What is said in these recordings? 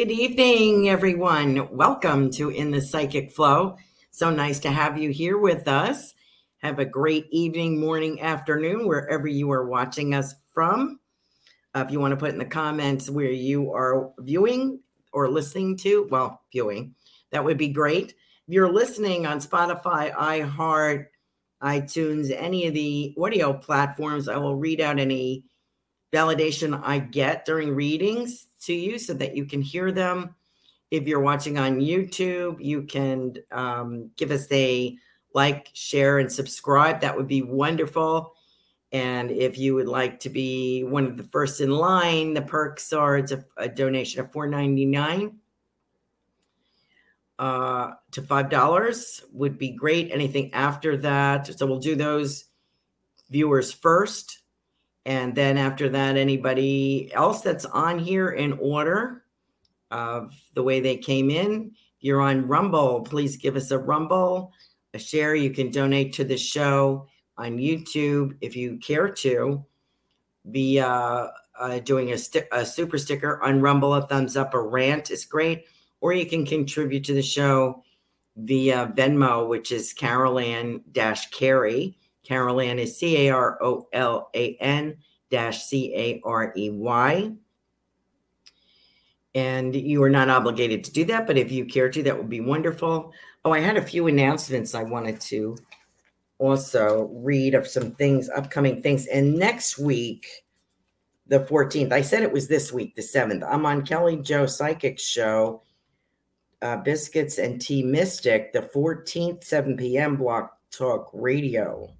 Good evening, everyone. Welcome to In the Psychic Flow. So nice to have you here with us. Have a great evening, morning, afternoon, wherever you are watching us from. Uh, if you want to put in the comments where you are viewing or listening to, well, viewing, that would be great. If you're listening on Spotify, iHeart, iTunes, any of the audio platforms, I will read out any validation I get during readings to you so that you can hear them. If you're watching on YouTube, you can um, give us a like, share, and subscribe. That would be wonderful. And if you would like to be one of the first in line, the perks are it's a, a donation of $4.99 uh, to $5 would be great. Anything after that. So we'll do those viewers first. And then after that, anybody else that's on here in order of the way they came in. You're on Rumble, please give us a Rumble, a share. You can donate to the show on YouTube if you care to. Be uh, uh, doing a, sti- a super sticker on Rumble, a thumbs up, a rant is great. Or you can contribute to the show via Venmo, which is dash Carey. Carolan is C A R O L A N dash C A R E Y. And you are not obligated to do that, but if you care to, that would be wonderful. Oh, I had a few announcements I wanted to also read of some things, upcoming things. And next week, the 14th, I said it was this week, the 7th. I'm on Kelly Joe Psychic Show, uh, Biscuits and Tea Mystic, the 14th, 7 p.m. Blog Talk Radio.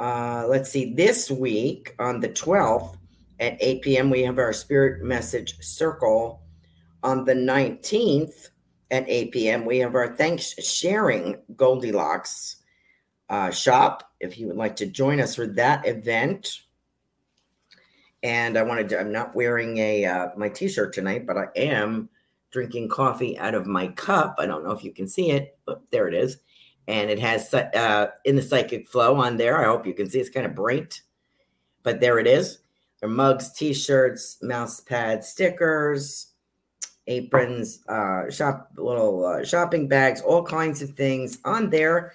Uh, let's see, this week on the 12th at 8 p.m., we have our Spirit Message Circle. On the 19th at 8 p.m., we have our Thanks Sharing Goldylocks uh, shop. If you would like to join us for that event. And I wanted to, I'm not wearing a uh, my t-shirt tonight, but I am drinking coffee out of my cup. I don't know if you can see it, but there it is and it has uh, in the psychic flow on there. I hope you can see it's kind of bright, but there it is. There are mugs, t-shirts, mouse pads, stickers, aprons, uh, shop little uh, shopping bags, all kinds of things on there.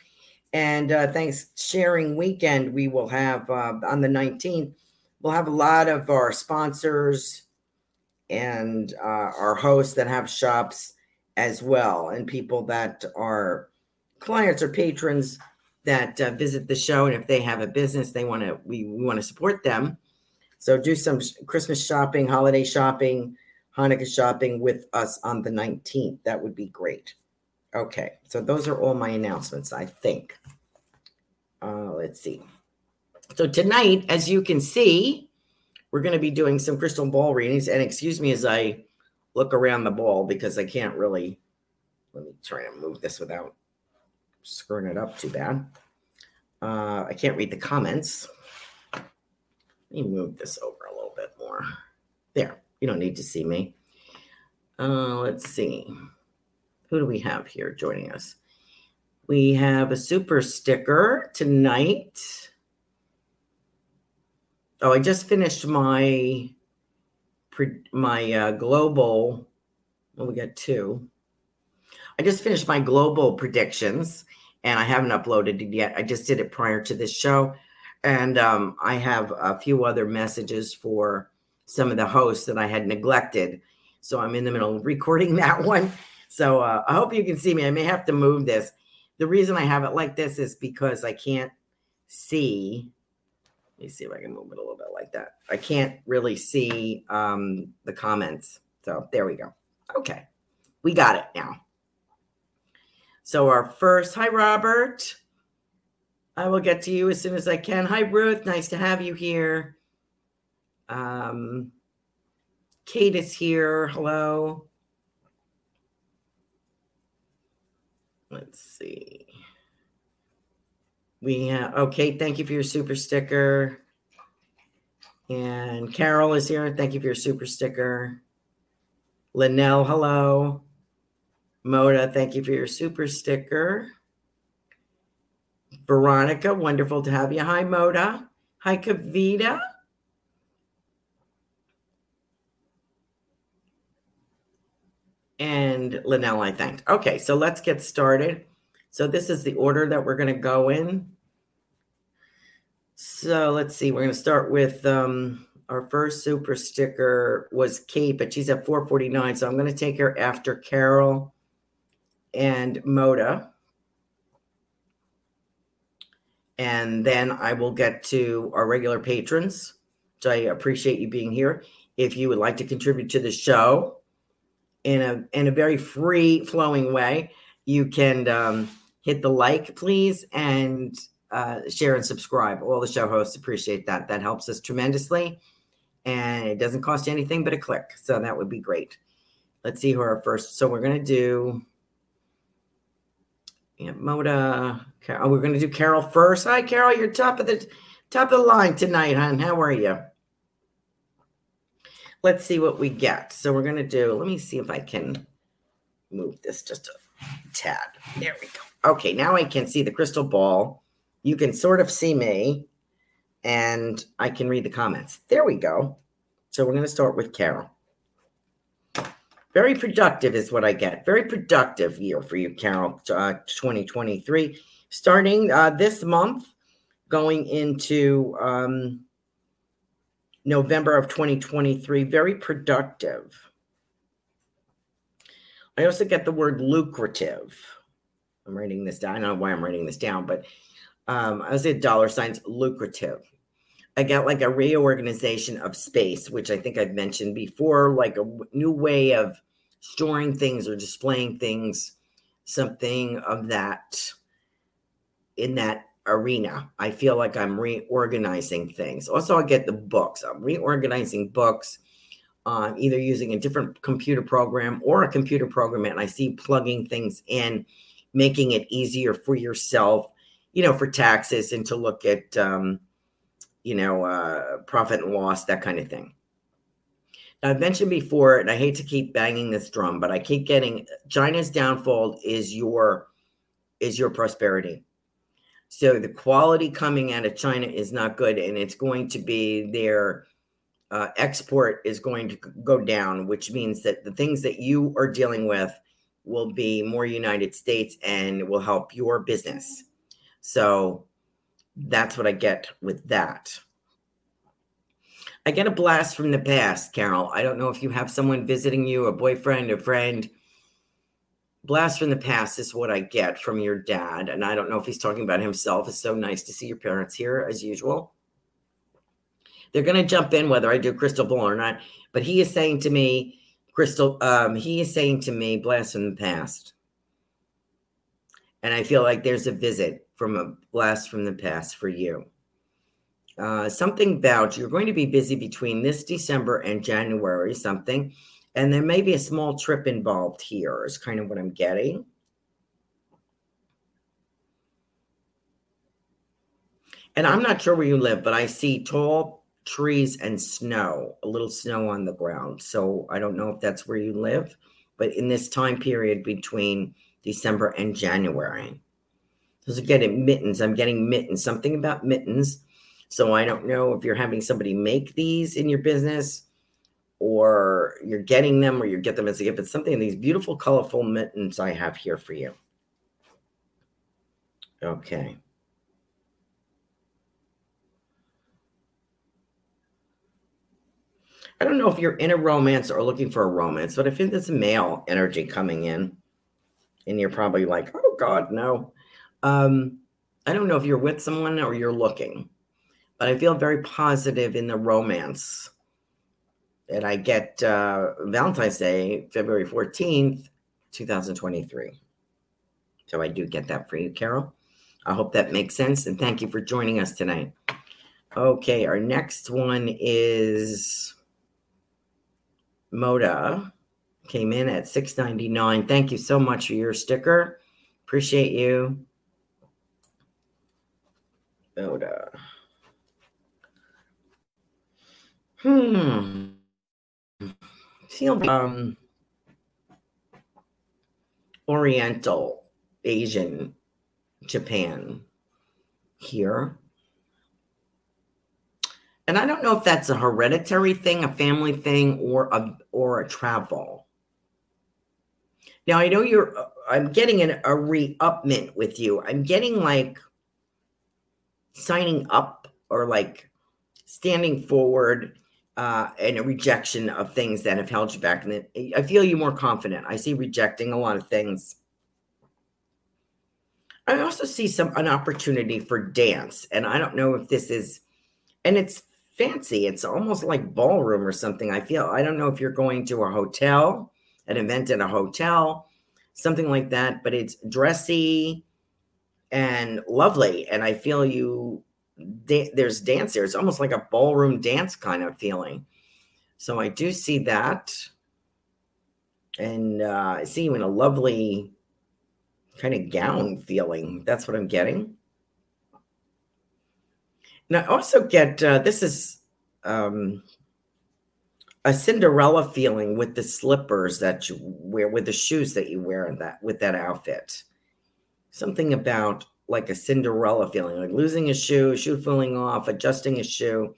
And uh, thanks sharing weekend, we will have uh, on the 19th. We'll have a lot of our sponsors and uh, our hosts that have shops as well, and people that are clients or patrons that uh, visit the show, and if they have a business, they want to we, we want to support them. So do some Christmas shopping, holiday shopping, Hanukkah shopping with us on the 19th. That would be great. Okay, so those are all my announcements, I think. Uh, let's see. So tonight, as you can see, we're going to be doing some crystal ball readings. And excuse me as I look around the ball because I can't really. Let me try to move this without screwing it up too bad. Uh, I can't read the comments. Let me move this over a little bit more. There, you don't need to see me. Uh, let's see. Who do we have here joining us? We have a super sticker tonight. Oh, I just finished my my uh, global. Well, we got two. I just finished my global predictions and I haven't uploaded it yet. I just did it prior to this show. And um, I have a few other messages for some of the hosts that I had neglected. So I'm in the middle of recording that one. So uh, I hope you can see me. I may have to move this. The reason I have it like this is because I can't see. Let me see if I can move it a little bit like that. I can't really see um, the comments. So there we go. Okay. We got it now. So our first, hi Robert. I will get to you as soon as I can. Hi Ruth, nice to have you here. Um, Kate is here. Hello. Let's see. We have, oh, Kate, thank you for your super sticker. And Carol is here. Thank you for your super sticker. Linnell, hello. Moda, thank you for your super sticker. Veronica, wonderful to have you. Hi, Moda. Hi, Kavita. and Linnell, I thanked. Okay, so let's get started. So this is the order that we're going to go in. So let's see. We're going to start with um, our first super sticker was Kate, but she's at 449. So I'm going to take her after Carol and Moda. And then I will get to our regular patrons, So I appreciate you being here. If you would like to contribute to the show in a in a very free flowing way, you can um, hit the like, please, and uh, share and subscribe. All the show hosts appreciate that. That helps us tremendously, and it doesn't cost you anything but a click. So that would be great. Let's see who our first. So we're gonna do Aunt Moda. Oh, we're going to do Carol first. Hi, Carol. You're top of the top of the line tonight, hon. How are you? Let's see what we get. So we're going to do. Let me see if I can move this just a tad. There we go. Okay, now I can see the crystal ball. You can sort of see me, and I can read the comments. There we go. So we're going to start with Carol. Very productive is what I get. Very productive year for you, Carol, uh, 2023. Starting uh, this month, going into um, November of 2023, very productive. I also get the word lucrative. I'm writing this down. I don't know why I'm writing this down, but um, I say dollar signs lucrative. I got like a reorganization of space, which I think I've mentioned before, like a new way of storing things or displaying things, something of that in that arena. I feel like I'm reorganizing things. Also, I get the books. I'm reorganizing books, uh, either using a different computer program or a computer program, and I see plugging things in, making it easier for yourself, you know, for taxes and to look at, um, you know, uh, profit and loss, that kind of thing. I've mentioned before, and I hate to keep banging this drum, but I keep getting China's downfall is your is your prosperity. So the quality coming out of China is not good, and it's going to be their uh, export is going to go down, which means that the things that you are dealing with will be more United States and will help your business. So that's what I get with that. I get a blast from the past, Carol. I don't know if you have someone visiting you, a boyfriend, a friend. Blast from the past is what I get from your dad. And I don't know if he's talking about himself. It's so nice to see your parents here, as usual. They're going to jump in whether I do crystal ball or not. But he is saying to me, Crystal, um, he is saying to me, blast from the past. And I feel like there's a visit from a blast from the past for you. Uh, something about you're going to be busy between this December and January, something, and there may be a small trip involved here, is kind of what I'm getting. And I'm not sure where you live, but I see tall trees and snow, a little snow on the ground. So I don't know if that's where you live, but in this time period between December and January. So getting mittens. I'm getting mittens, something about mittens so I don't know if you're having somebody make these in your business or you're getting them or you get them as a gift. It's something these beautiful, colorful mittens I have here for you. Okay. I don't know if you're in a romance or looking for a romance, but I think there's male energy coming in. And you're probably like, oh God, no. Um, I don't know if you're with someone or you're looking but I feel very positive in the romance. And I get uh, Valentine's Day, February 14th, 2023. So I do get that for you, Carol. I hope that makes sense. And thank you for joining us tonight. Okay, our next one is Moda. Came in at 6.99. Thank you so much for your sticker. Appreciate you. Moda. Hmm. Feel um Oriental, Asian, Japan here. And I don't know if that's a hereditary thing, a family thing, or a or a travel. Now I know you're. Uh, I'm getting an, a re-upment with you. I'm getting like signing up or like standing forward uh, and a rejection of things that have held you back. And I feel you more confident. I see rejecting a lot of things. I also see some an opportunity for dance, and I don't know if this is, and it's fancy. It's almost like ballroom or something. I feel I don't know if you're going to a hotel, an event in a hotel, something like that, but it's dressy and lovely, and I feel you da- there's dance there. It's almost like a ballroom dance kind of feeling. So I do see that. And uh, I see you in a lovely kind of gown feeling. That's what I'm getting. And I also get uh, this is um, a Cinderella feeling with the slippers that you wear, with the shoes that you wear in that with that outfit. Something about like a Cinderella feeling, like losing a shoe, shoe falling off, adjusting a shoe.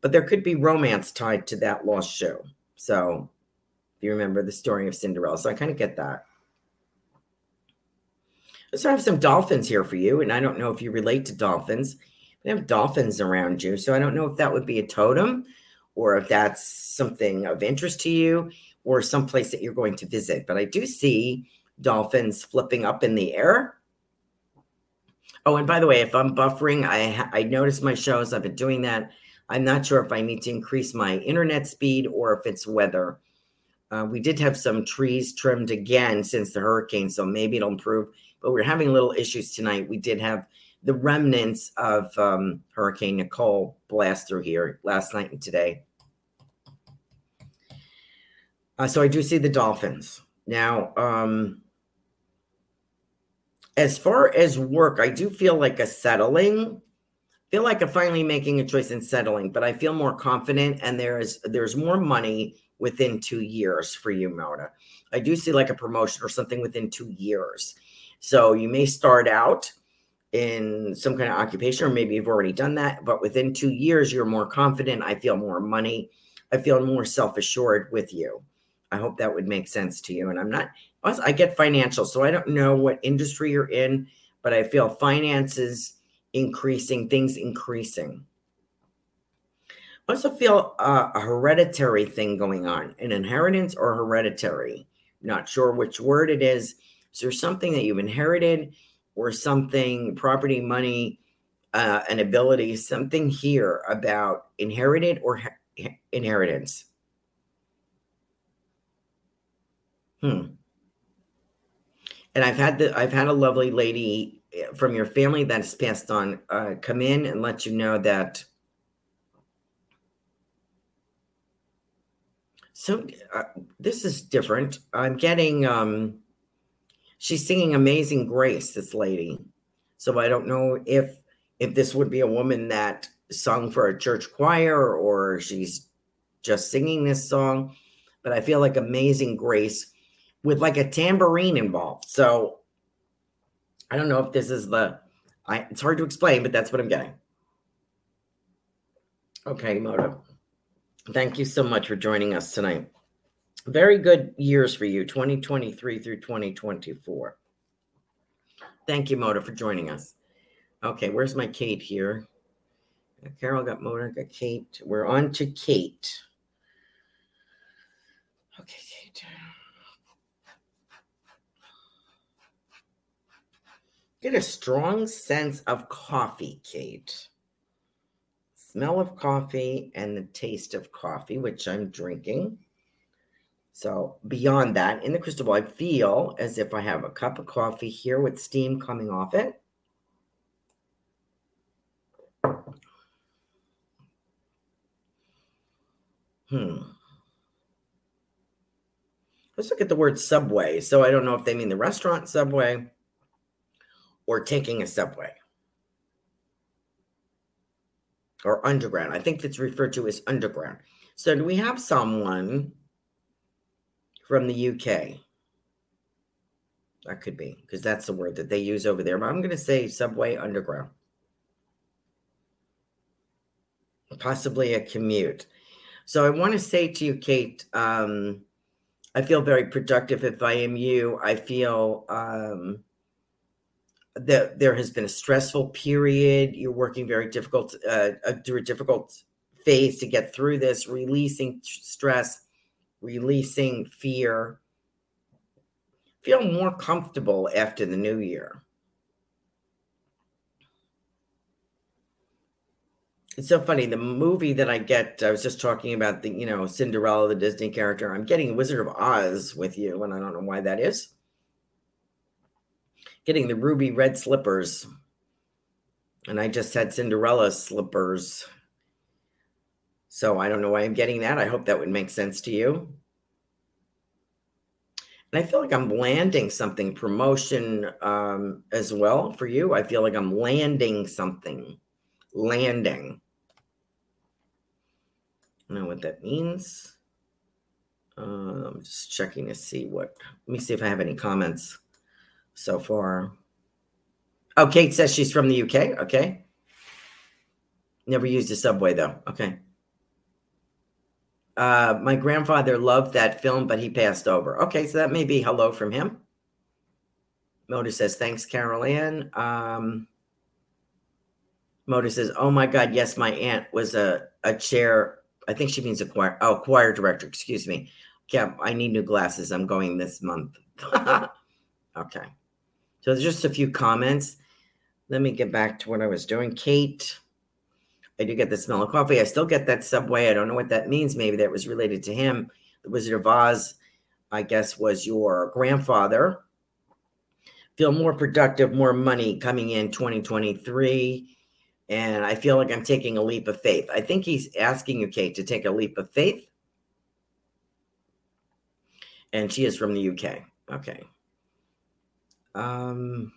But there could be romance tied to that lost shoe. So if you remember the story of Cinderella. So I kind of get that. So I have some dolphins here for you. And I don't know if you relate to dolphins. We have dolphins around you. So I don't know if that would be a totem or if that's something of interest to you or someplace that you're going to visit. But I do see dolphins flipping up in the air Oh, and by the way, if I'm buffering, I I notice my shows. I've been doing that. I'm not sure if I need to increase my internet speed or if it's weather. Uh, we did have some trees trimmed again since the hurricane, so maybe it'll improve. But we're having little issues tonight. We did have the remnants of um, Hurricane Nicole blast through here last night and today. Uh, so I do see the dolphins now. Um, as far as work, I do feel like a settling. Feel like I'm finally making a choice and settling, but I feel more confident, and there is there's more money within two years for you, Mona. I do see like a promotion or something within two years. So you may start out in some kind of occupation, or maybe you've already done that, but within two years, you're more confident. I feel more money. I feel more self assured with you. I hope that would make sense to you. And I'm not I get financial, so I don't know what industry you're in, but I feel finances increasing, things increasing. I also feel uh, a hereditary thing going on, an inheritance or hereditary. Not sure which word it is. Is there something that you've inherited or something, property, money, uh, an ability, something here about inherited or ha- inheritance? Hmm and I've had the I've had a lovely lady eh, from your family that's passed on uh, come in and let you know that. So uh, this is different. I'm getting. Um, she's singing "Amazing Grace." This lady, so I don't know if if this would be a woman that sung for a church choir or she's just singing this song, but I feel like "Amazing Grace." With like a tambourine involved. So I don't know if this is the I it's hard to explain, but that's what I'm getting. Okay, Moda. Thank you so much for joining us tonight. Very good years for you, 2023 through 2024. Thank you, Moda, for joining us. Okay, where's my Kate here? Carol got Moda, got Kate. We're on to Kate. Get a strong sense of coffee, Kate. Smell of coffee and the taste of coffee, which I'm drinking. So, beyond that, in the crystal ball, I feel as if I have a cup of coffee here with steam coming off it. Hmm. Let's look at the word subway. So, I don't know if they mean the restaurant subway or taking a subway or underground. I think it's referred to as underground. So, do we have someone from the UK? That could be because that's the word that they use over there. But I'm going to say subway underground. Possibly a commute. So I want to say to you, Kate, um, I feel very productive if I am you. I feel um, that there has been a stressful period. You're working very difficult uh, uh through a difficult phase to get through this, releasing stress, releasing fear. Feel more comfortable after the new year. It's so funny. The movie that I get, I was just talking about the, you know, Cinderella, the Disney character. I'm getting Wizard of Oz with you, and I don't know why that is. Getting the ruby red slippers. And I just said Cinderella slippers. So I don't know why I'm getting that. I hope that would make sense to you. And I feel like I'm landing something, promotion um, as well for you. I feel like I'm landing something, landing. I know what that means. Uh, I'm just checking to see what, let me see if I have any comments so far. Oh, Kate says she's from the UK. Okay. Never used a subway though. Okay. Uh, my grandfather loved that film, but he passed over. Okay, so that may be hello from him. Motor says, thanks, Carolan. Um, Motor says, oh my God, yes, my aunt was a, a chair. I think she means a choir. Oh, choir director, excuse me. Yeah, I need new glasses. I'm going this month. okay. So there's just a few comments. Let me get back to what I was doing. Kate, I do get the smell of coffee. I still get that subway. I don't know what that means. Maybe that was related to him. The Wizard of Oz, I guess, was your grandfather. Feel more productive, more money coming in 2023. And I feel like I'm taking a leap of faith. I think he's asking you, Kate, to take a leap of faith. And she is from the UK. Okay. Um,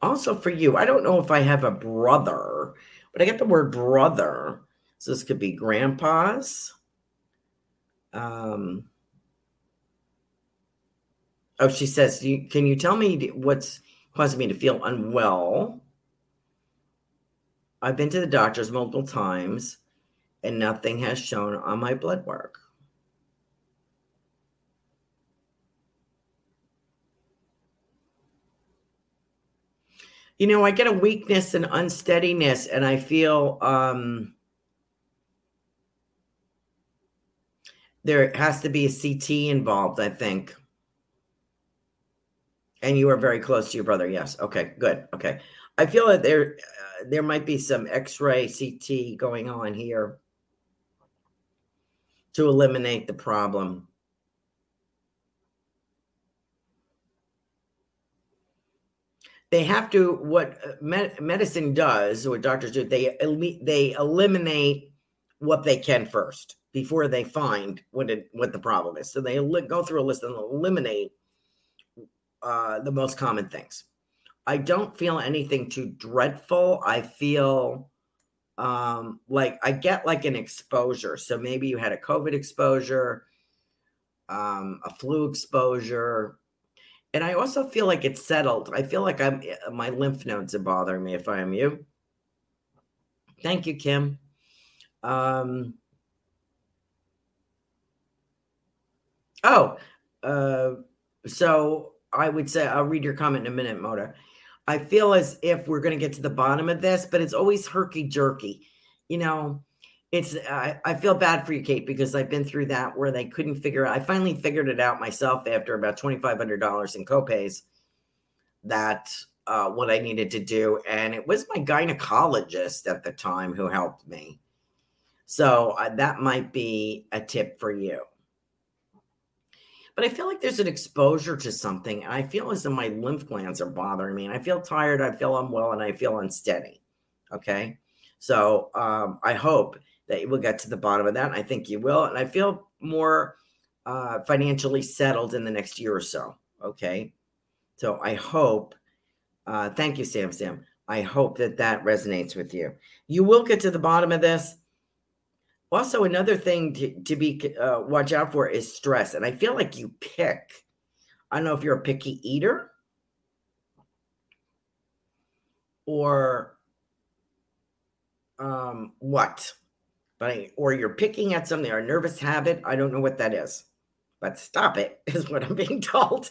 also for you, I don't know if I have a brother, but I get the word brother. So this could be grandpa's. Um, oh, she says, Can you tell me what's causing me to feel unwell? I've been to the doctors multiple times and nothing has shown on my blood work. You know, I get a weakness and unsteadiness, and I feel um, there has to be a CT involved, I think. And you are very close to your brother. Yes. Okay. Good. Okay. I feel that there uh, there might be some X-ray CT going on here to eliminate the problem. They have to what uh, med- medicine does what doctors do they they eliminate what they can first before they find what it what the problem is. So they go through a list and eliminate uh, the most common things. I don't feel anything too dreadful. I feel um, like i get like an exposure. So maybe you had a covid exposure um, a flu exposure and I also feel like it's settled. I feel like I'm eh, my lymph nodes are bothering me if I am you. Thank you, Kim. Um, oh, uh, so I would say I'll read your comment in a minute, Moda. I feel as if we're going to get to the bottom of this, but it's always herky jerky. You know, it's I, I feel bad for you kate because i've been through that where they couldn't figure out i finally figured it out myself after about $2500 in copays that uh, what i needed to do and it was my gynecologist at the time who helped me. So uh, that might be a tip for you. But i feel like there's an exposure to something and i feel as though my lymph glands are bothering me and i feel tired i feel unwell and i feel unsteady okay? So um, i hope that you will get to the bottom of that. I think you will. And I feel more uh, financially settled in the next year or so. Okay. So I hope, uh, thank you, Sam Sam. I hope that that resonates with you. You will get to the bottom of this. Also, another thing to, to be uh, watch out for is stress. And I feel like you pick. I don't know if you're a picky eater or um, what I, or you're picking at something or a nervous habit. I don't know what that is, but stop it is what I'm being told.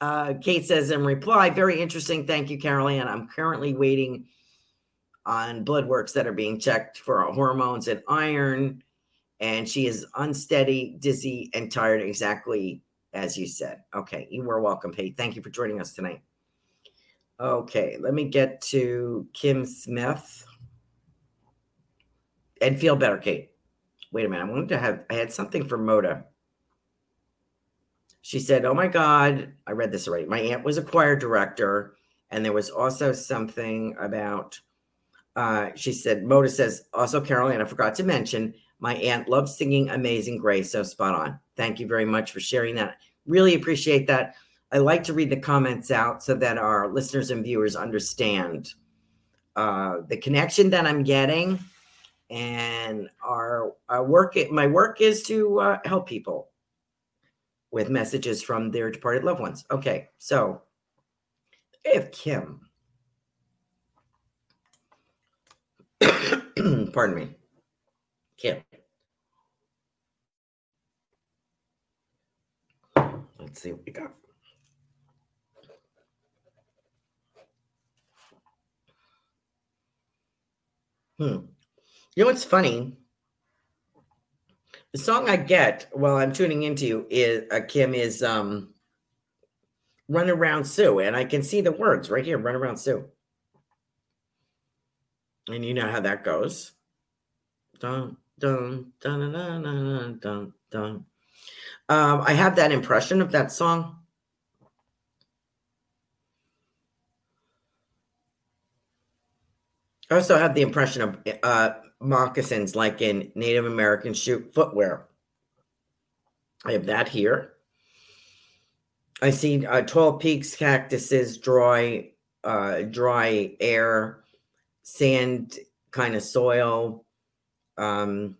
Uh, Kate says in reply, very interesting. Thank you, Caroline. I'm currently waiting on blood works that are being checked for hormones and iron. And she is unsteady, dizzy, and tired, exactly as you said. Okay, you were welcome, Kate. Thank you for joining us tonight. Okay, let me get to Kim Smith and feel better, Kate. Wait a minute. I wanted to have, I had something for Moda. She said, Oh my God, I read this already. My aunt was a choir director, and there was also something about, uh, she said, Moda says, also, Caroline, I forgot to mention, my aunt loves singing Amazing Grace. So spot on. Thank you very much for sharing that. Really appreciate that. I like to read the comments out so that our listeners and viewers understand uh, the connection that I'm getting. And our, our work, my work is to uh, help people with messages from their departed loved ones. Okay, so if Kim, pardon me, Kim. Let's see what we got. Hmm. You know what's funny? The song I get while I'm tuning into you is uh, Kim is um Runaround Sue, and I can see the words right here, Runaround Sue. And you know how that goes. Dun dun dun dun dun dun dun dun. Um, I have that impression of that song. I also have the impression of uh, moccasins like in Native American shoe footwear. I have that here. I see uh, tall peaks, cactuses, dry, uh, dry air, sand kind of soil. Um,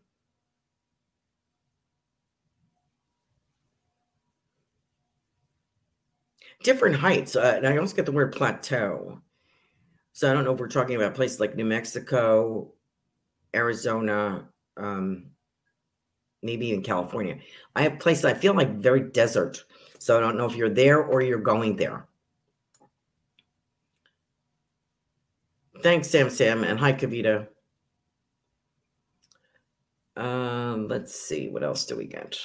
different heights. Uh, and I also get the word plateau. So I don't know if we're talking about places like New Mexico, Arizona, um, maybe even California. I have places I feel like very desert. So I don't know if you're there or you're going there. Thanks, Sam Sam, and hi, Kavita. Um, let's see, what else do we get?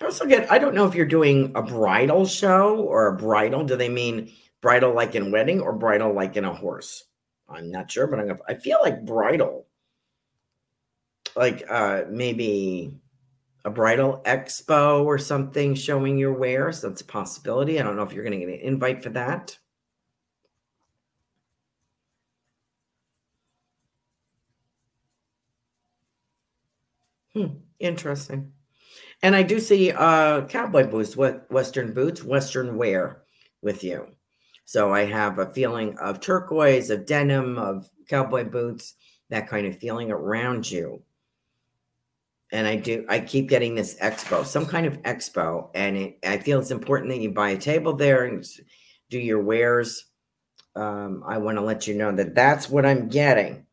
I also get, I don't know if you're doing a bridal show or a bridal. Do they mean bridal like in wedding or bridal like in a horse? I'm not sure, but I'm gonna, I feel like bridal. Like uh maybe a bridal expo or something showing your wares. That's a possibility. I don't know if you're gonna get an invite for that. Hmm, interesting. And I do see uh, cowboy boots, Western boots, Western wear with you. So I have a feeling of turquoise, of denim, of cowboy boots, that kind of feeling around you. And I do, I keep getting this expo, some kind of expo. And it, I feel it's important that you buy a table there and do your wares. Um, I want to let you know that that's what I'm getting.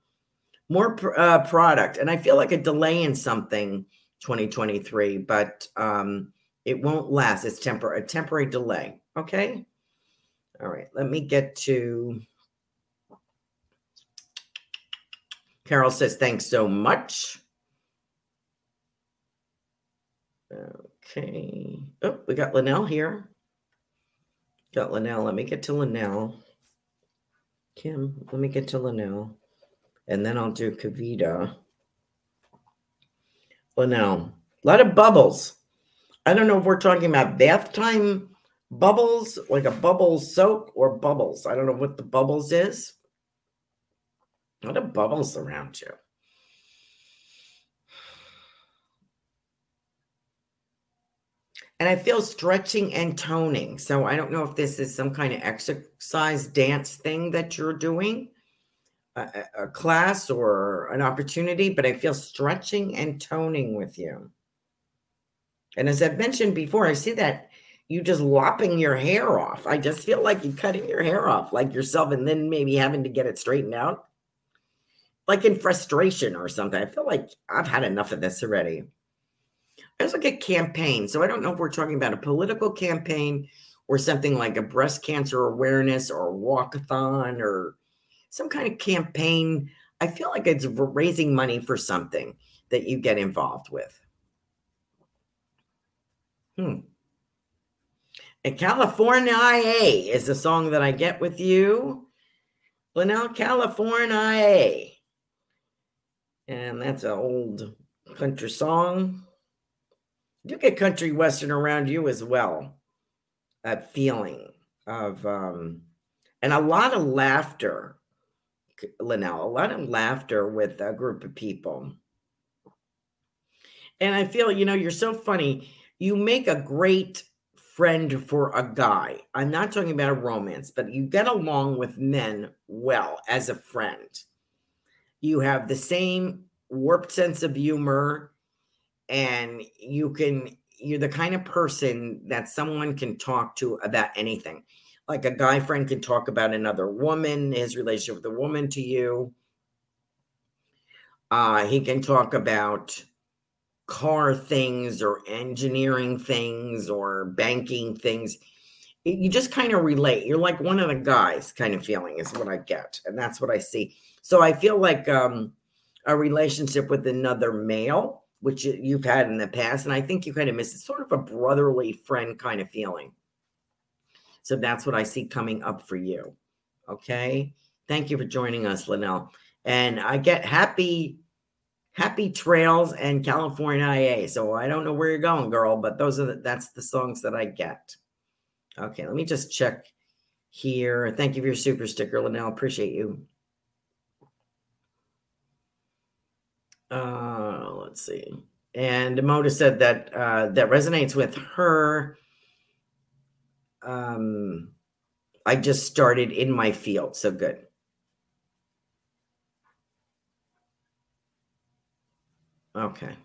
More pr- uh, product. And I feel like a delay in something 2023, but um, it won't last. It's tempor- a temporary delay. Okay. All right. Let me get to. Carol says, thanks so much. Okay. Oh, we got Linnell here. Got Linnell. Let me get to Linnell. Kim, let me get to Linnell. And then I'll do Kavita. Well, now, a lot of bubbles. I don't know if we're talking about bath time bubbles, like a bubble soak or bubbles. I don't know what the bubbles is. A lot of bubbles around you. And I feel stretching and toning. So I don't know if this is some kind of exercise dance thing that you're doing a, class or an opportunity, but I feel stretching and toning with you. And as I've mentioned before, I see that you just lopping your hair off. I just feel like you're cutting your hair off like yourself and then maybe having to get it straightened out. like in frustration or something. I feel like I've had enough of this already. I also get campaign. So I don't know if we're talking about a political campaign or something like a breast cancer awareness or walkathon or some kind of campaign. I feel like it's raising money for something that you get involved with. Hmm. And California is the song that I get with you. Linnell, California. And that's an old country song. You get country western around you as well. That feeling of, um, and a lot of laughter, Linnell, a lot of laughter with a group of people. And I feel, you know, you're so funny. You make a great friend for a guy. I'm not talking about a romance, but you get along with men well as a friend. You have the same warped sense of humor, and you can, you're the kind of person that someone can talk to about anything. Like a guy friend can talk about another woman, his relationship with a woman to you. Uh, he can talk about car things or engineering things or banking things. You just kind of relate. You're like one of the guys kind of feeling is what I get. And that's what I see. So I feel like um, a relationship with another male, which you've had in the past. And I think you kind of miss it, sort of a brotherly friend kind of feeling. So that's what I see coming up for you. Okay. Thank you for joining us, Linnell. And I get happy Happy Trails and California IA. So I don't know where you're going, girl, but those are the, that's the songs that I get. Okay, let me just check here. Thank you for your super sticker, Linnell. Appreciate you. Uh, let's see. And Moda said that uh, that resonates with her. Um, I just started in my field, so good. Okay.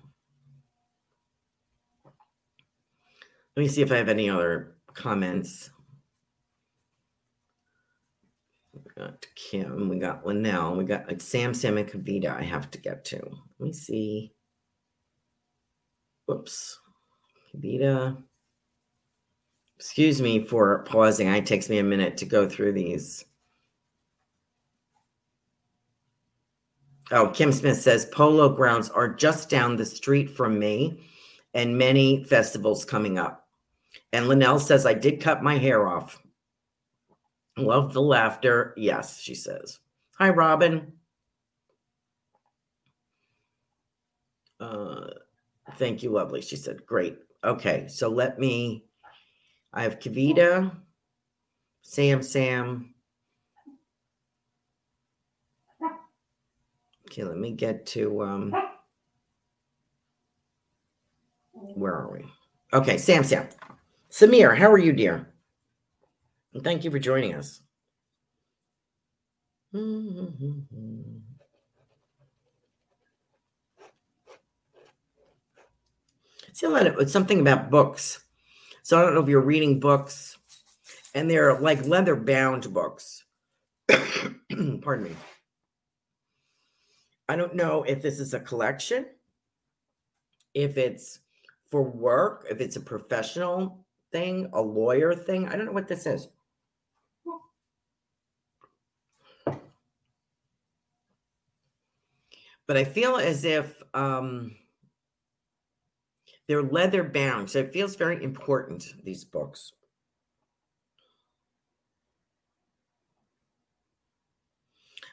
Let me see if I have any other comments. We got Kim, we got Linnell, we got like Sam, Sam, and Kavita I have to get to. Let me see. Whoops. Kavita. Excuse me for pausing. It takes me a minute to go through these. Oh, Kim Smith says polo grounds are just down the street from me and many festivals coming up. And Linnell says, I did cut my hair off. Love the laughter. Yes, she says. Hi, Robin. Uh, thank you, lovely. She said, great. Okay, so let me. I have Kavita, Sam, Sam, Okay, let me get to um where are we? Okay, Sam Sam. Samir, how are you, dear? And thank you for joining us. See a lot of it's something about books. So I don't know if you're reading books, and they're like leather bound books. Pardon me. I don't know if this is a collection, if it's for work, if it's a professional thing, a lawyer thing. I don't know what this is. But I feel as if um, they're leather bound. So it feels very important, these books.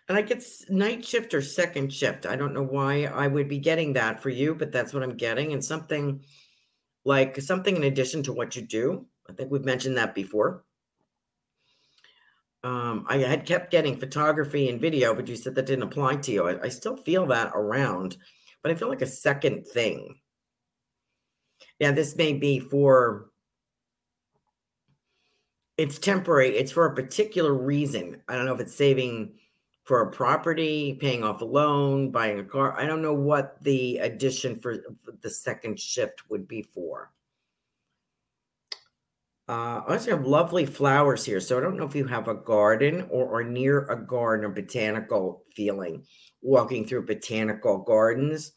And I get night shift or second shift. I don't know why I would be getting that for you, but that's what I'm getting. And something like something in addition to what you do. I think we've mentioned that before. Um, I had kept getting photography and video, but you said that didn't apply to you. I, I still feel that around, but I feel like a second thing. Yeah, this may be for it's temporary, it's for a particular reason. I don't know if it's saving for a property, paying off a loan, buying a car. I don't know what the addition for the second shift would be for. Uh, I also have lovely flowers here. So I don't know if you have a garden or are near a garden or botanical feeling, walking through botanical gardens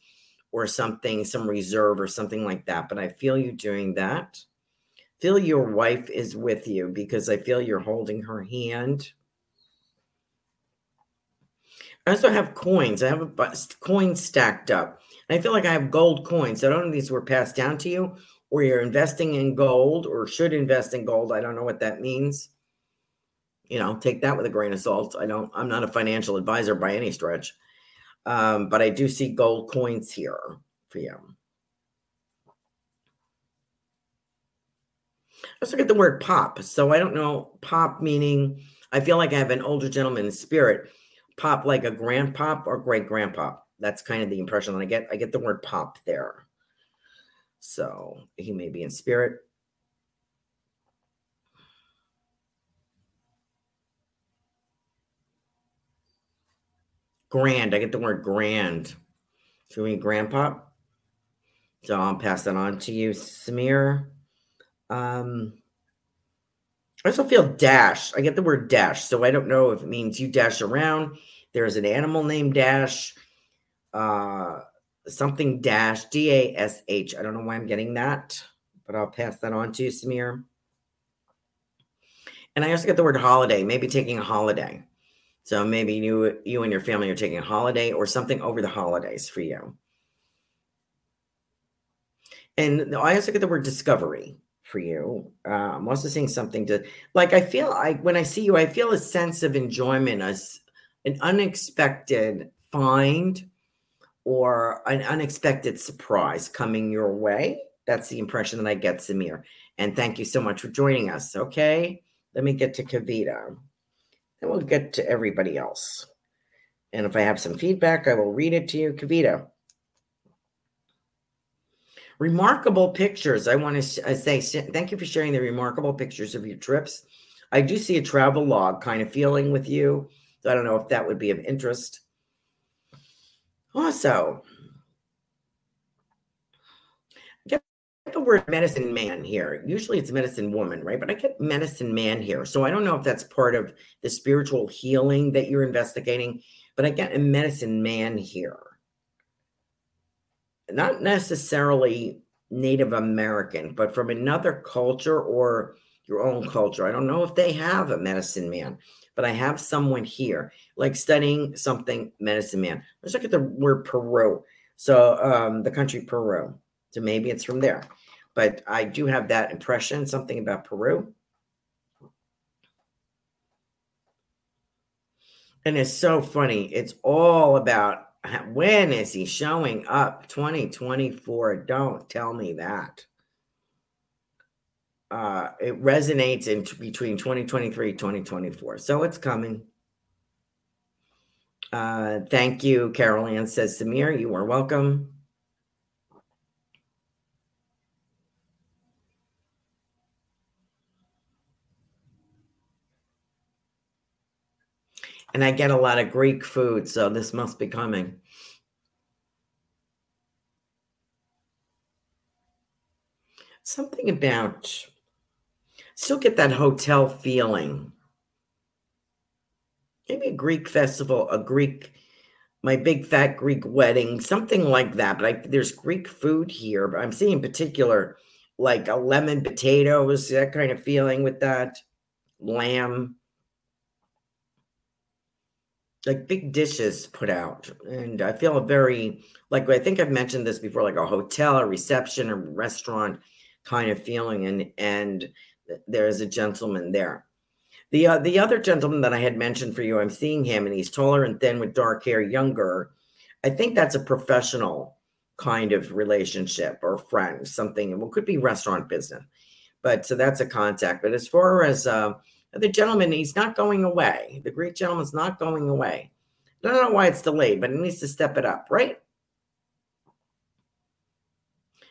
or something, some reserve or something like that. But I feel you doing that. Feel your wife is with you because I feel you're holding her hand. I also have coins. I have a coins stacked up. I feel like I have gold coins. I don't know if these were passed down to you or you're investing in gold or should invest in gold. I don't know what that means. You know, take that with a grain of salt. I don't, I'm not a financial advisor by any stretch. Um, but I do see gold coins here for you. Let's look at the word pop. So I don't know pop meaning I feel like I have an older gentleman in spirit. Pop like a grandpop or great grandpa. That's kind of the impression that I get. I get the word pop there. So he may be in spirit. Grand. I get the word grand. Should we grandpa? So I'll pass that on to you, Samir. Um, I also feel dash. I get the word dash. So I don't know if it means you dash around. There's an animal named Dash. Uh, something dash D A S H. I don't know why I'm getting that, but I'll pass that on to you, Samir. And I also get the word holiday, maybe taking a holiday. So maybe you you and your family are taking a holiday or something over the holidays for you. And I also get the word discovery for you. Uh, I'm also seeing something to like. I feel I when I see you, I feel a sense of enjoyment, as an unexpected find or an unexpected surprise coming your way. That's the impression that I get, Samir. And thank you so much for joining us. Okay, let me get to Kavita. Then we'll get to everybody else. And if I have some feedback, I will read it to you, Kavita. Remarkable pictures. I want to say thank you for sharing the remarkable pictures of your trips. I do see a travel log kind of feeling with you. So I don't know if that would be of interest. Also, I get the word medicine man here. Usually it's medicine woman, right? But I get medicine man here. So I don't know if that's part of the spiritual healing that you're investigating, but I get a medicine man here. Not necessarily Native American, but from another culture or your own culture. I don't know if they have a medicine man but I have someone here, like studying something medicine man. Let's look at the word Peru. So um, the country Peru. So maybe it's from there. But I do have that impression, something about Peru. And it's so funny. It's all about when is he showing up? 2024. Don't tell me that uh, it resonates in t- between 2023 2024 so it's coming uh, thank you carol says samir you are welcome and i get a lot of greek food so this must be coming something about still get that hotel feeling. Maybe a Greek festival, a Greek, my big fat Greek wedding, something like that. But I, there's Greek food here, but I'm seeing in particular like a lemon potatoes, that kind of feeling with that lamb. Like big dishes put out. And I feel a very, like I think I've mentioned this before, like a hotel, a reception, a restaurant kind of feeling. And, and, there is a gentleman there. The uh, the other gentleman that I had mentioned for you, I'm seeing him, and he's taller and thin with dark hair, younger. I think that's a professional kind of relationship or friend, something. Well, could be restaurant business, but so that's a contact. But as far as uh, the gentleman, he's not going away. The Greek gentleman's not going away. I don't know why it's delayed, but he needs to step it up, right?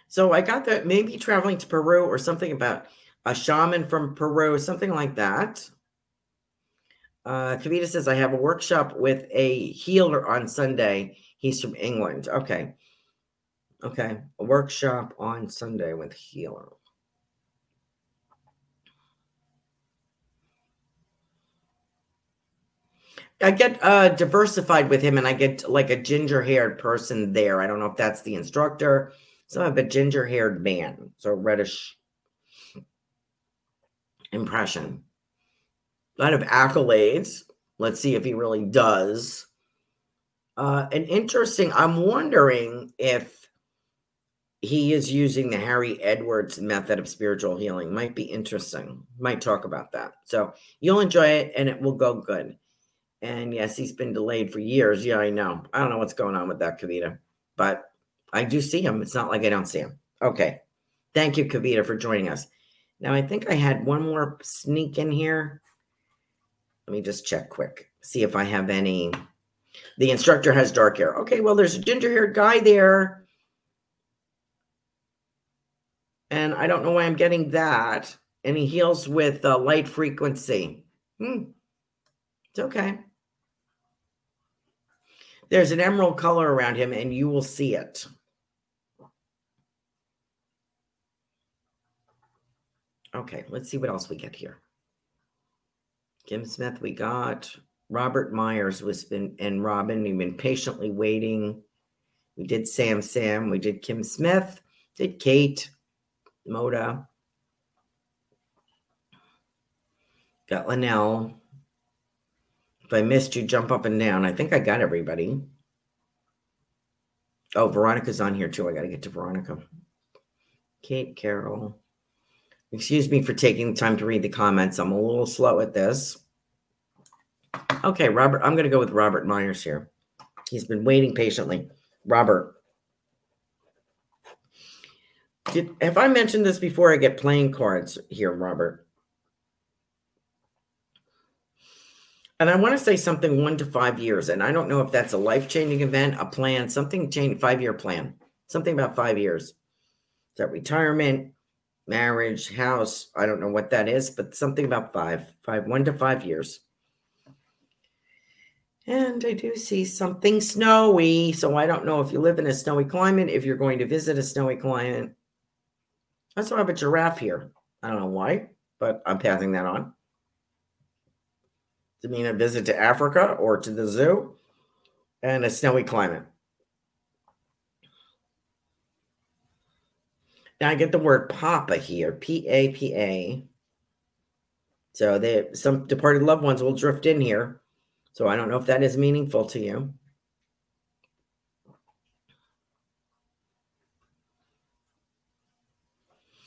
So I got that maybe traveling to Peru or something about a shaman from Peru, something like that. Uh, Kavita says, I have a workshop with a healer on Sunday. He's from England. Okay. Okay. A workshop on Sunday with healer. I get uh diversified with him and I get like a ginger haired person there. I don't know if that's the instructor. So I have a ginger haired man, so reddish impression. A lot of accolades. Let's see if he really does. Uh, an interesting, I'm wondering if he is using the Harry Edwards method of spiritual healing. Might be interesting. Might talk about that. So you'll enjoy it and it will go good. And yes, he's been delayed for years. Yeah, I know. I don't know what's going on with that, Kavita, but I do see him. It's not like I don't see him. Okay. Thank you, Kavita, for joining us. Now, I think I had one more sneak in here. Let me just check quick, see if I have any. The instructor has dark hair. Okay, well, there's a ginger haired guy there. And I don't know why I'm getting that. And he heals with uh, light frequency. Hmm. It's okay. There's an emerald color around him, and you will see it. Okay, let's see what else we get here. Kim Smith, we got Robert Myers was been and Robin. We've been patiently waiting. We did Sam Sam. We did Kim Smith. Did Kate Moda. Got Linnell. If I missed you, jump up and down. I think I got everybody. Oh, Veronica's on here too. I got to get to Veronica. Kate, Carol. Excuse me for taking the time to read the comments. I'm a little slow at this. Okay, Robert, I'm going to go with Robert Myers here. He's been waiting patiently. Robert. Did, have I mentioned this before I get playing cards here, Robert? And I want to say something one to five years. And I don't know if that's a life changing event, a plan, something change, five year plan, something about five years. Is that retirement, marriage, house? I don't know what that is, but something about five, five, one to five years. And I do see something snowy. So I don't know if you live in a snowy climate, if you're going to visit a snowy climate. I also have a giraffe here. I don't know why, but I'm passing that on to mean a visit to Africa or to the zoo and a snowy climate. Now I get the word Papa here, P A P A. So they some departed loved ones will drift in here. So I don't know if that is meaningful to you.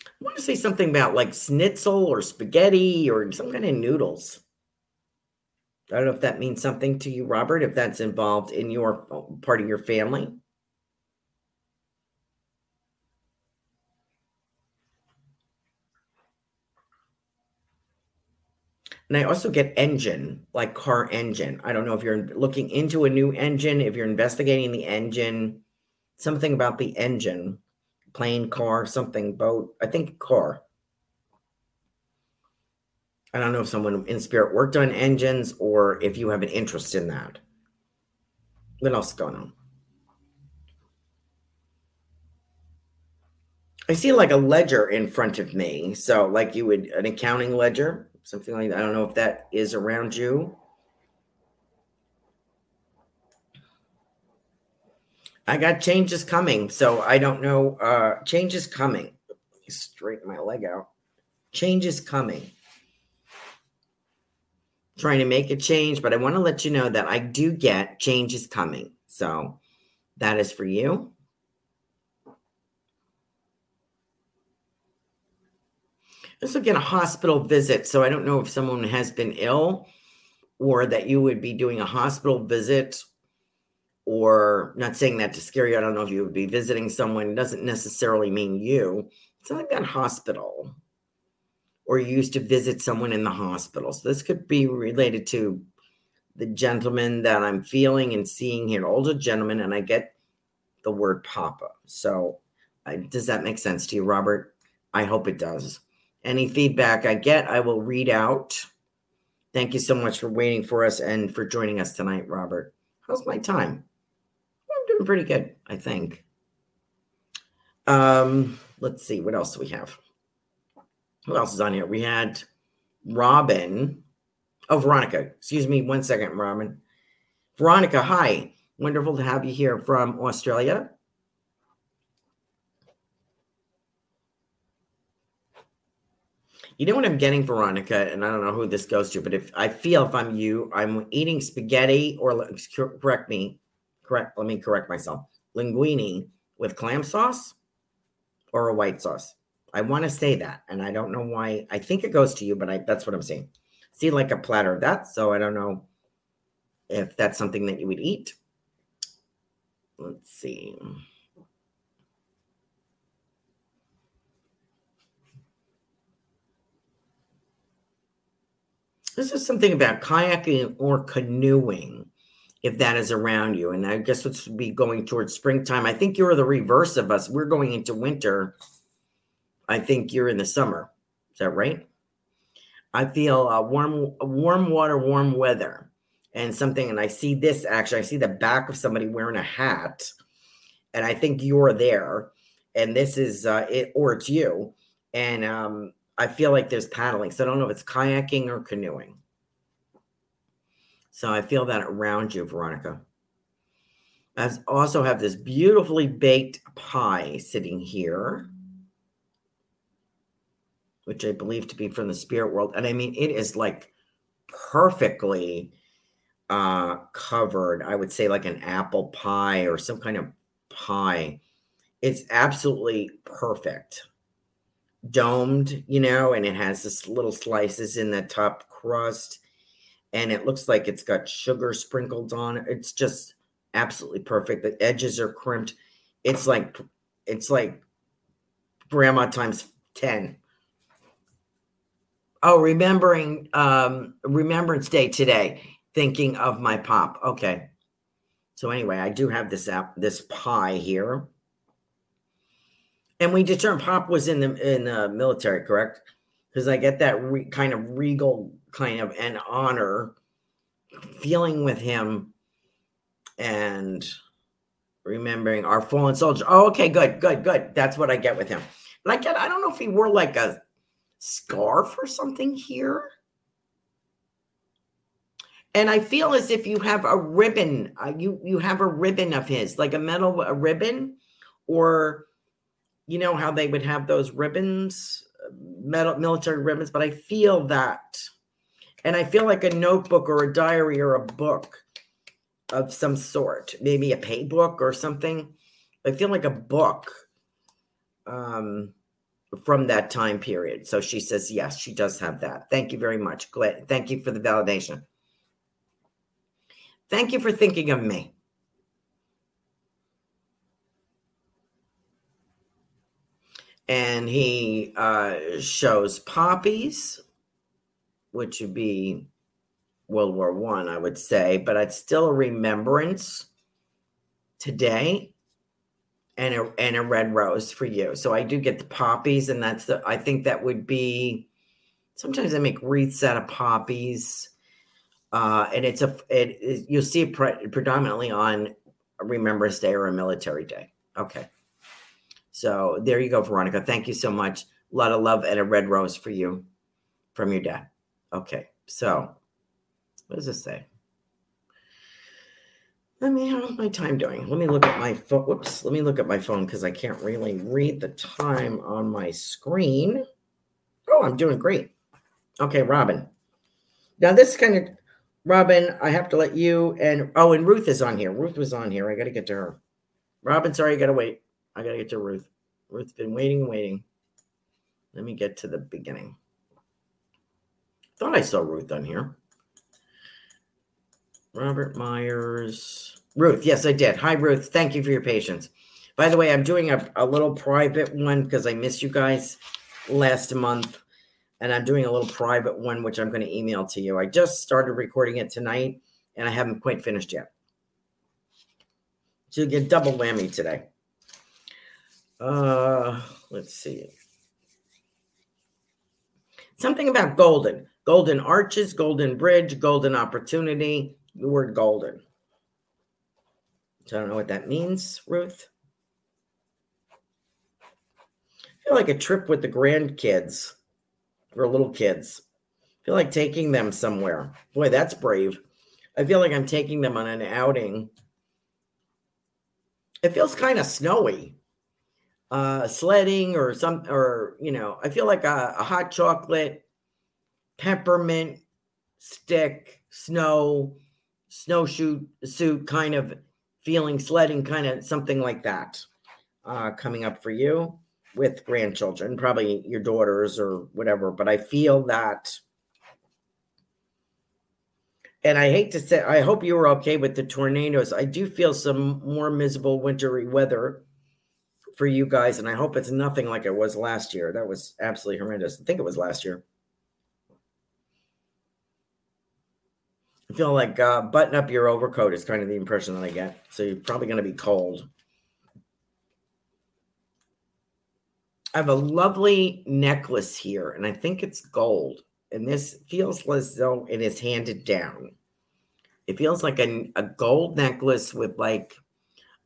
I want to say something about like schnitzel or spaghetti or some kind of noodles. I don't know if that means something to you, Robert, if that's involved in your part of your family. And I also get engine, like car engine. I don't know if you're looking into a new engine, if you're investigating the engine, something about the engine, plane, car, something, boat. I think car. I don't know if someone in spirit worked on engines or if you have an interest in that. What else is going on? I see like a ledger in front of me. So, like you would, an accounting ledger, something like that. I don't know if that is around you. I got changes coming. So, I don't know. Uh, changes coming. Straighten my leg out. Changes coming trying to make a change, but I want to let you know that I do get changes coming. So that is for you. Also get a hospital visit. So I don't know if someone has been ill or that you would be doing a hospital visit or not saying that to scare you. I don't know if you would be visiting someone. It doesn't necessarily mean you. It's like that hospital or used to visit someone in the hospital. So this could be related to the gentleman that I'm feeling and seeing here, older gentleman, and I get the word Papa. So uh, does that make sense to you, Robert? I hope it does. Any feedback I get, I will read out. Thank you so much for waiting for us and for joining us tonight, Robert. How's my time? I'm doing pretty good, I think. Um, let's see, what else do we have? Who else is on here? We had Robin. Oh, Veronica, excuse me one second, Robin. Veronica, hi. Wonderful to have you here from Australia. You know what I'm getting, Veronica, and I don't know who this goes to, but if I feel if I'm you, I'm eating spaghetti or correct me, correct, let me correct myself, linguine with clam sauce or a white sauce. I want to say that, and I don't know why. I think it goes to you, but I, that's what I'm saying. See, like a platter of that. So I don't know if that's something that you would eat. Let's see. This is something about kayaking or canoeing, if that is around you. And I guess it's be going towards springtime. I think you're the reverse of us. We're going into winter. I think you're in the summer. Is that right? I feel uh, warm, warm water, warm weather, and something. And I see this actually. I see the back of somebody wearing a hat, and I think you're there. And this is uh, it, or it's you. And um, I feel like there's paddling. So I don't know if it's kayaking or canoeing. So I feel that around you, Veronica. I also have this beautifully baked pie sitting here, which I believe to be from the spirit world. And I mean, it is like perfectly uh, covered. I would say like an apple pie or some kind of pie. It's absolutely perfect domed, you know, and it has this little slices in the top crust. And it looks like it's got sugar sprinkled on it. It's just absolutely perfect. The edges are crimped. It's like it's like grandma times 10. Oh, remembering um Remembrance Day today, thinking of my pop. Okay. So anyway, I do have this app, this pie here and we determined Pop was in the in the military, correct? Because I get that re, kind of regal kind of an honor feeling with him and remembering our fallen soldier. Oh, okay, good, good, good. That's what I get with him. But I get, I don't know if he wore like a scarf or something here. And I feel as if you have a ribbon, uh, you you have a ribbon of his, like a metal a ribbon, or you know how they would have those ribbons, metal military ribbons, but I feel that. And I feel like a notebook or a diary or a book of some sort, maybe a pay book or something. I feel like a book um, from that time period. So she says, yes, she does have that. Thank you very much. Glad. Thank you for the validation. Thank you for thinking of me. and he uh, shows poppies, which would be World War One, I, I would say, but it's still a remembrance today, and a and a red rose for you. So I do get the poppies, and that's the I think that would be. Sometimes I make wreaths out of poppies, uh, and it's a it, it you'll see it pre- predominantly on a Remembrance Day or a military day. Okay. So there you go, Veronica. Thank you so much. A lot of love and a red rose for you from your dad. Okay. So what does this say? Let me, how's my time doing? Let me look at my phone. Whoops. Let me look at my phone because I can't really read the time on my screen. Oh, I'm doing great. Okay, Robin. Now, this kind of, Robin, I have to let you and, oh, and Ruth is on here. Ruth was on here. I got to get to her. Robin, sorry, you got to wait. I got to get to Ruth. Ruth's been waiting, waiting. Let me get to the beginning. Thought I saw Ruth on here. Robert Myers. Ruth, yes, I did. Hi, Ruth. Thank you for your patience. By the way, I'm doing a, a little private one because I missed you guys last month. And I'm doing a little private one, which I'm going to email to you. I just started recording it tonight and I haven't quite finished yet. So you get double whammy today. Uh, let's see. Something about golden, golden arches, golden bridge, golden opportunity. The word golden. So I don't know what that means, Ruth. I feel like a trip with the grandkids or little kids. feel like taking them somewhere. Boy, that's brave. I feel like I'm taking them on an outing. It feels kind of snowy. Uh, sledding or some, or, you know, I feel like a, a hot chocolate, peppermint stick, snow, snowshoe suit kind of feeling, sledding kind of something like that uh, coming up for you with grandchildren, probably your daughters or whatever. But I feel that and I hate to say, I hope you were okay with the tornadoes. I do feel some more miserable wintry weather for you guys, and I hope it's nothing like it was last year. That was absolutely horrendous. I think it was last year. I feel like uh, button up your overcoat is kind of the impression that I get. So you're probably going to be cold. I have a lovely necklace here, and I think it's gold and this feels as though it is handed down. It feels like a, a gold necklace with like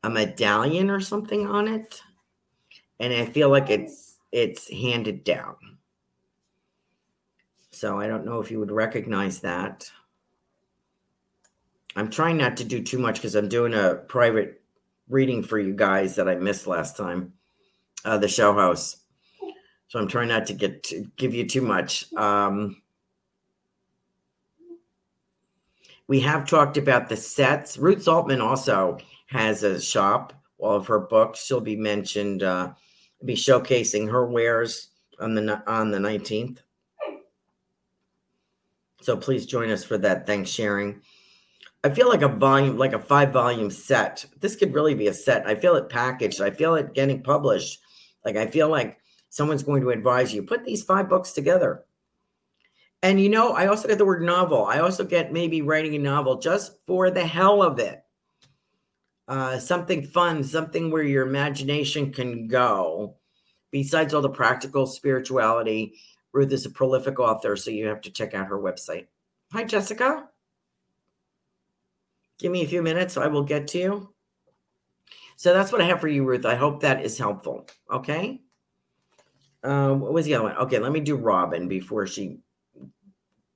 a medallion or something on it. And I feel like it's it's handed down. So I don't know if you would recognize that. I'm trying not to do too much because I'm doing a private reading for you guys that I missed last time, uh, the show house. So I'm trying not to get to give you too much. Um, we have talked about the sets. Ruth Saltman also has a shop. All of her books, she'll be mentioned, uh, be showcasing her wares on the on the 19th. So please join us for that. Thanks, sharing. I feel like a volume, like a five volume set. This could really be a set. I feel it packaged. I feel it getting published. Like I feel like someone's going to advise you put these five books together. And you know, I also get the word novel. I also get maybe writing a novel just for the hell of it. Uh, something fun, something where your imagination can go. Besides all the practical spirituality, Ruth is a prolific author, so you have to check out her website. Hi, Jessica. Give me a few minutes, I will get to you. So that's what I have for you, Ruth. I hope that is helpful. Okay. Um, what was the other one? Okay, let me do Robin before she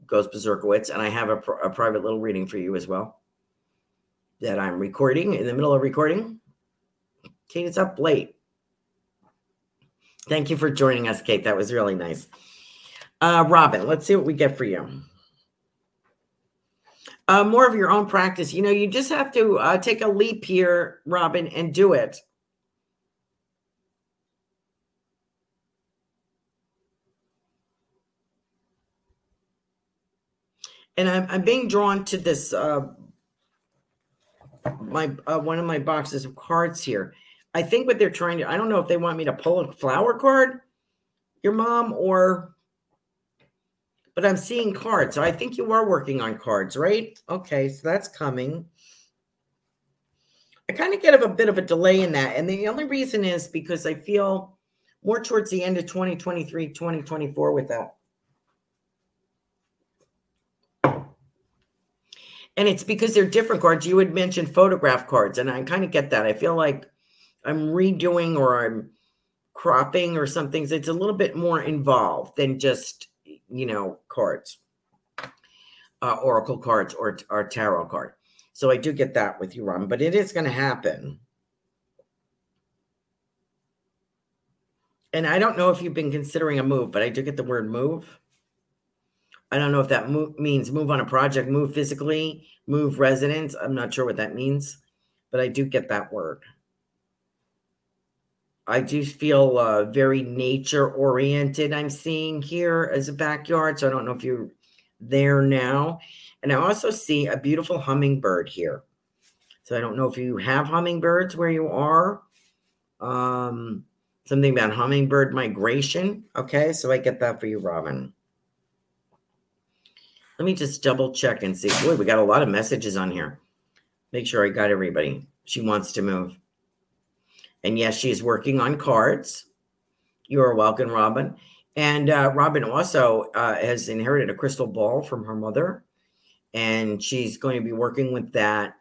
goes berserkowitz, and I have a, a private little reading for you as well that I'm recording in the middle of recording. Kate, it's up late. Thank you for joining us, Kate. That was really nice. Uh, Robin, let's see what we get for you. Uh, more of your own practice. You know, you just have to uh, take a leap here, Robin, and do it. and I'm, I'm being drawn to this uh, my uh, one of my boxes of cards here. I think what they're trying to I don't know if they want me to pull a flower card, your mom, or but I'm seeing cards. So I think you are working on cards, right? Okay, so that's coming. I kind of get a bit of a delay in that. And the only reason is because I feel more towards the end of 2023, 2024 with that. and it's because they're different cards. You had mentioned photograph cards, and I kind of get that. I feel like I'm redoing or I'm cropping or something. It's a little bit more involved than just you know cards, uh, oracle cards or or tarot card. So I do get that with you, Ron, but it is going to happen. And I don't know if you've been considering a move, but I do get the word move. I don't know if that move means move on a project, move physically, move residence. I'm not sure what that means, but I do get that word. I do feel uh, very nature oriented. I'm seeing here as a backyard. So I don't know if you're there now. And I also see a beautiful hummingbird here. So I don't know if you have hummingbirds where you are. Um, something about hummingbird migration. Okay, so I get that for you, Robin. Let me just double check and see. Boy, we got a lot of messages on here. Make sure I got everybody. She wants to move. And yes, she's working on cards. You are welcome, Robin. And uh, Robin also uh, has inherited a crystal ball from her mother, and she's going to be working with that.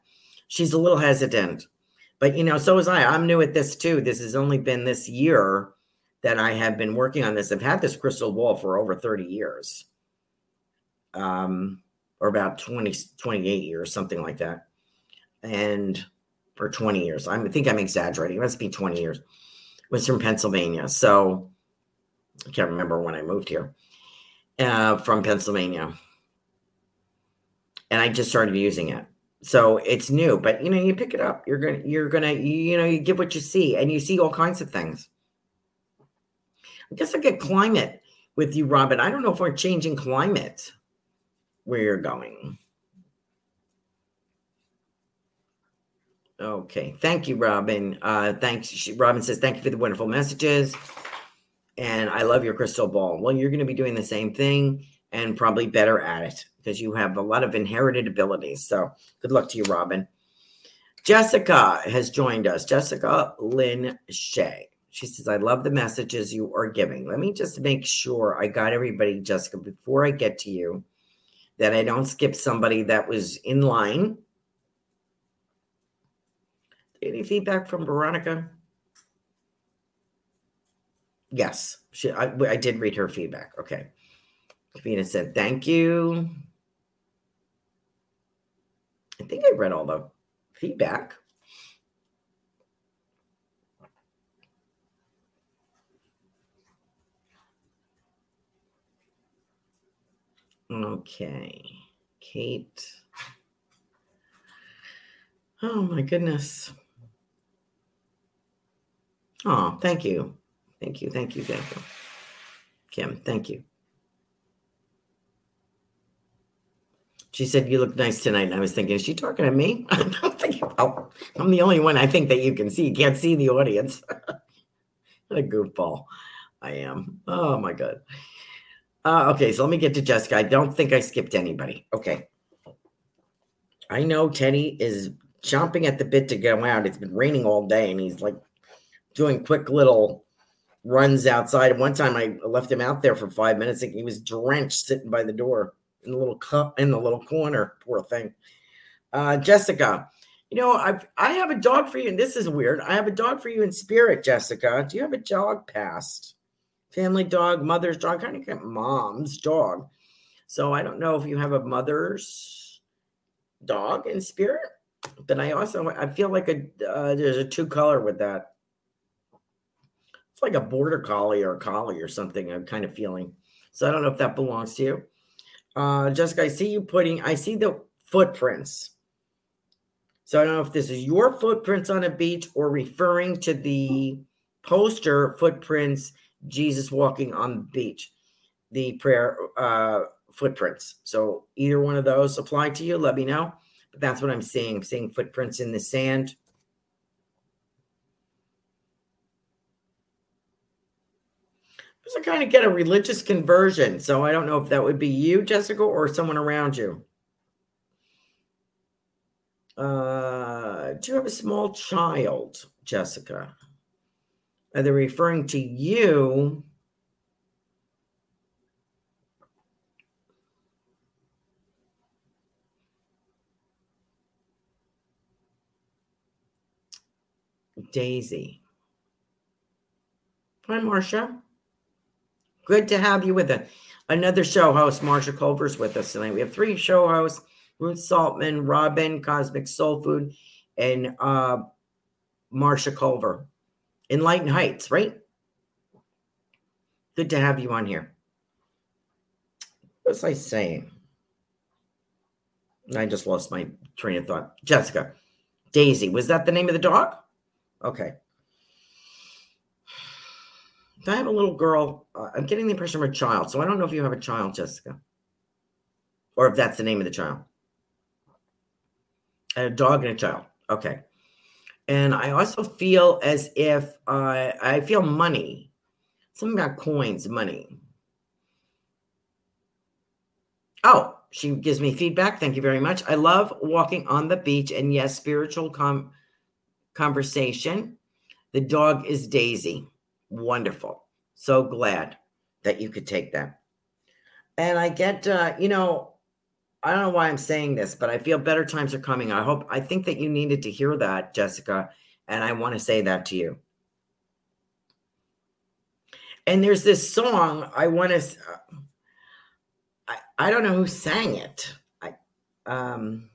She's a little hesitant, but you know, so was I. I'm new at this too. This has only been this year that I have been working on this. I've had this crystal ball for over 30 years um, or about 20, 28 years, something like that. And, or 20 years. I think I'm exaggerating. It must be 20 years. Was from Pennsylvania. So I can't remember when I moved here uh, from Pennsylvania. And I just started using it. So it's new, but you know, you pick it up. You're gonna, you're gonna, you know, you give what you see, and you see all kinds of things. I guess I get climate with you, Robin. I don't know if we're changing climate where you're going. Okay. Thank you, Robin. Uh, thanks. She, Robin says, thank you for the wonderful messages. And I love your crystal ball. Well, you're going to be doing the same thing and probably better at it because you have a lot of inherited abilities. So good luck to you, Robin. Jessica has joined us. Jessica Lynn Shea. She says, I love the messages you are giving. Let me just make sure I got everybody, Jessica, before I get to you that I don't skip somebody that was in line. Any feedback from Veronica? Yes, she, I, I did read her feedback. Okay. Kavina said, thank you. I think I read all the feedback. Okay. Kate. Oh my goodness. Oh, thank you. Thank you. Thank you. Thank you. Kim, thank you. She said, You look nice tonight. And I was thinking, Is she talking to me? I'm thinking, oh, I'm the only one I think that you can see. You can't see the audience. what a goofball I am. Oh my God. Uh, okay, so let me get to Jessica. I don't think I skipped anybody. Okay. I know Teddy is chomping at the bit to go out. It's been raining all day, and he's like doing quick little runs outside. One time I left him out there for five minutes and he was drenched sitting by the door in the little cup in the little corner. Poor thing. Uh, Jessica, you know, i I have a dog for you, and this is weird. I have a dog for you in spirit, Jessica. Do you have a dog past? family dog, mother's dog, kind of get mom's dog. So I don't know if you have a mother's dog in spirit, but I also I feel like a uh, there's a two color with that. It's like a border collie or a collie or something. I'm kind of feeling. So I don't know if that belongs to you. Uh, Jessica, I see you putting. I see the footprints. So I don't know if this is your footprints on a beach or referring to the poster footprints Jesus walking on the beach, the prayer uh, footprints. So either one of those apply to you, let me know. But that's what I'm seeing. I'm seeing footprints in the sand. So kind of get a religious conversion. So I don't know if that would be you, Jessica, or someone around you. Uh, do you have a small child, Jessica? Are they referring to you? Daisy. Hi, Marcia. Good to have you with us. Another show host, Marcia Culver's with us tonight. We have three show hosts Ruth Saltman, Robin, Cosmic Soul Food, and uh, Marcia Culver. Enlightened Heights, right? Good to have you on here. What was I saying? I just lost my train of thought. Jessica, Daisy, was that the name of the dog? Okay. I have a little girl. Uh, I'm getting the impression of a child. So I don't know if you have a child, Jessica, or if that's the name of the child. A dog and a child. Okay and I also feel as if uh, I feel money, something about coins, money. Oh, she gives me feedback. Thank you very much. I love walking on the beach, and yes, spiritual com- conversation. The dog is Daisy. Wonderful. So glad that you could take that. And I get, uh, you know, I don't know why I'm saying this, but I feel better times are coming. I hope, I think that you needed to hear that, Jessica. And I want to say that to you. And there's this song I want to, I, I don't know who sang it. I, um,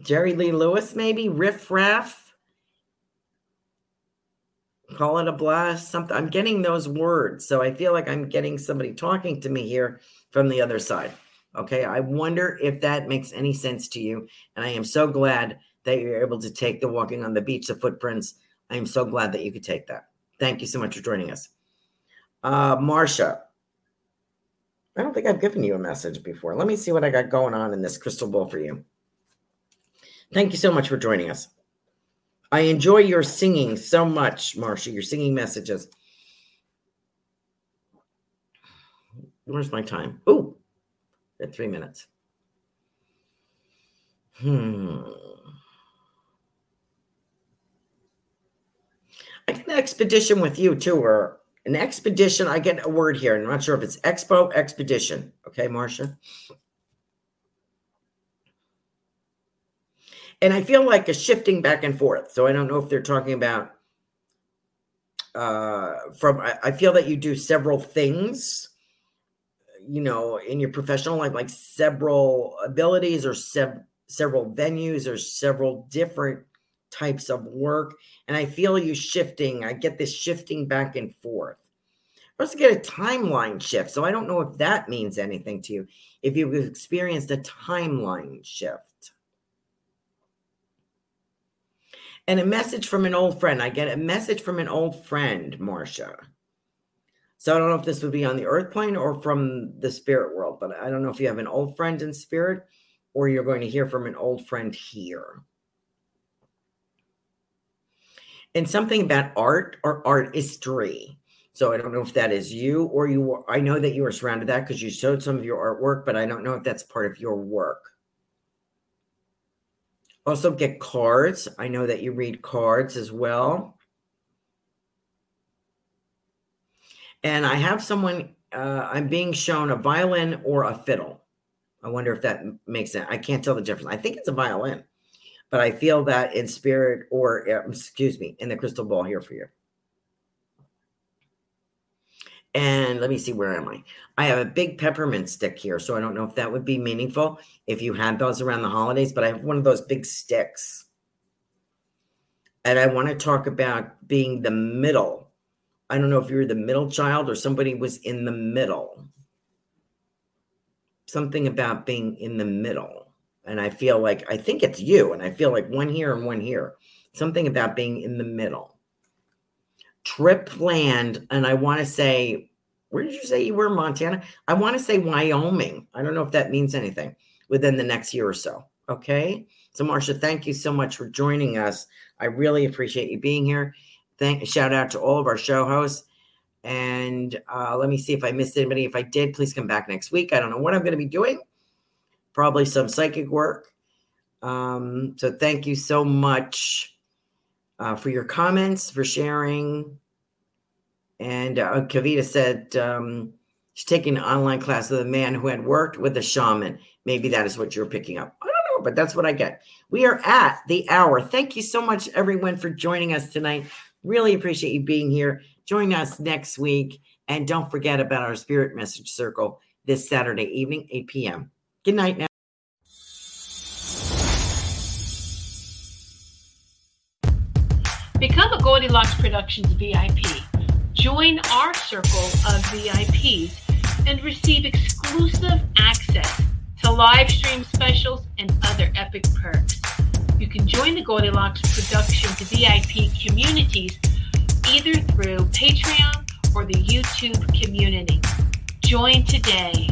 Jerry Lee Lewis, maybe Riff Raff. Call it a blast, something. I'm getting those words. So I feel like I'm getting somebody talking to me here from the other side. Okay. I wonder if that makes any sense to you. And I am so glad that you're able to take the walking on the beach, the footprints. I am so glad that you could take that. Thank you so much for joining us. Uh, Marcia, I don't think I've given you a message before. Let me see what I got going on in this crystal ball for you. Thank you so much for joining us. I enjoy your singing so much, Marcia, your singing messages. Where's my time? Oh, at three minutes. Hmm. I get an expedition with you too, or an expedition. I get a word here. I'm not sure if it's expo, expedition. Okay, Marcia. And I feel like a shifting back and forth. So I don't know if they're talking about uh from I, I feel that you do several things, you know, in your professional life, like several abilities or sev- several venues or several different types of work. And I feel you shifting. I get this shifting back and forth. I also get a timeline shift. So I don't know if that means anything to you. If you've experienced a timeline shift. And a message from an old friend. I get a message from an old friend, Marcia. So I don't know if this would be on the earth plane or from the spirit world, but I don't know if you have an old friend in spirit or you're going to hear from an old friend here. And something about art or art history. So I don't know if that is you or you. I know that you are surrounded that because you showed some of your artwork, but I don't know if that's part of your work. Also, get cards. I know that you read cards as well. And I have someone, uh, I'm being shown a violin or a fiddle. I wonder if that makes sense. I can't tell the difference. I think it's a violin, but I feel that in spirit or, uh, excuse me, in the crystal ball here for you. And let me see, where am I? I have a big peppermint stick here. So I don't know if that would be meaningful if you had those around the holidays, but I have one of those big sticks. And I want to talk about being the middle. I don't know if you're the middle child or somebody was in the middle. Something about being in the middle. And I feel like, I think it's you. And I feel like one here and one here. Something about being in the middle trip planned, and I want to say, where did you say you were, Montana? I want to say Wyoming. I don't know if that means anything within the next year or so. Okay. So, Marcia, thank you so much for joining us. I really appreciate you being here. Thank shout out to all of our show hosts. And uh, let me see if I missed anybody. If I did, please come back next week. I don't know what I'm going to be doing. Probably some psychic work. Um, so thank you so much uh, for your comments, for sharing. And uh, Kavita said um, she's taking an online class with a man who had worked with a shaman. Maybe that is what you're picking up. I don't know, but that's what I get. We are at the hour. Thank you so much, everyone, for joining us tonight. Really appreciate you being here. Join us next week. And don't forget about our Spirit Message Circle this Saturday evening, 8 p.m. Good night now. Goldylocks Productions VIP. Join our circle of VIPs and receive exclusive access to live stream specials and other epic perks. You can join the Goldylocks Productions VIP communities either through Patreon or the YouTube community. Join today.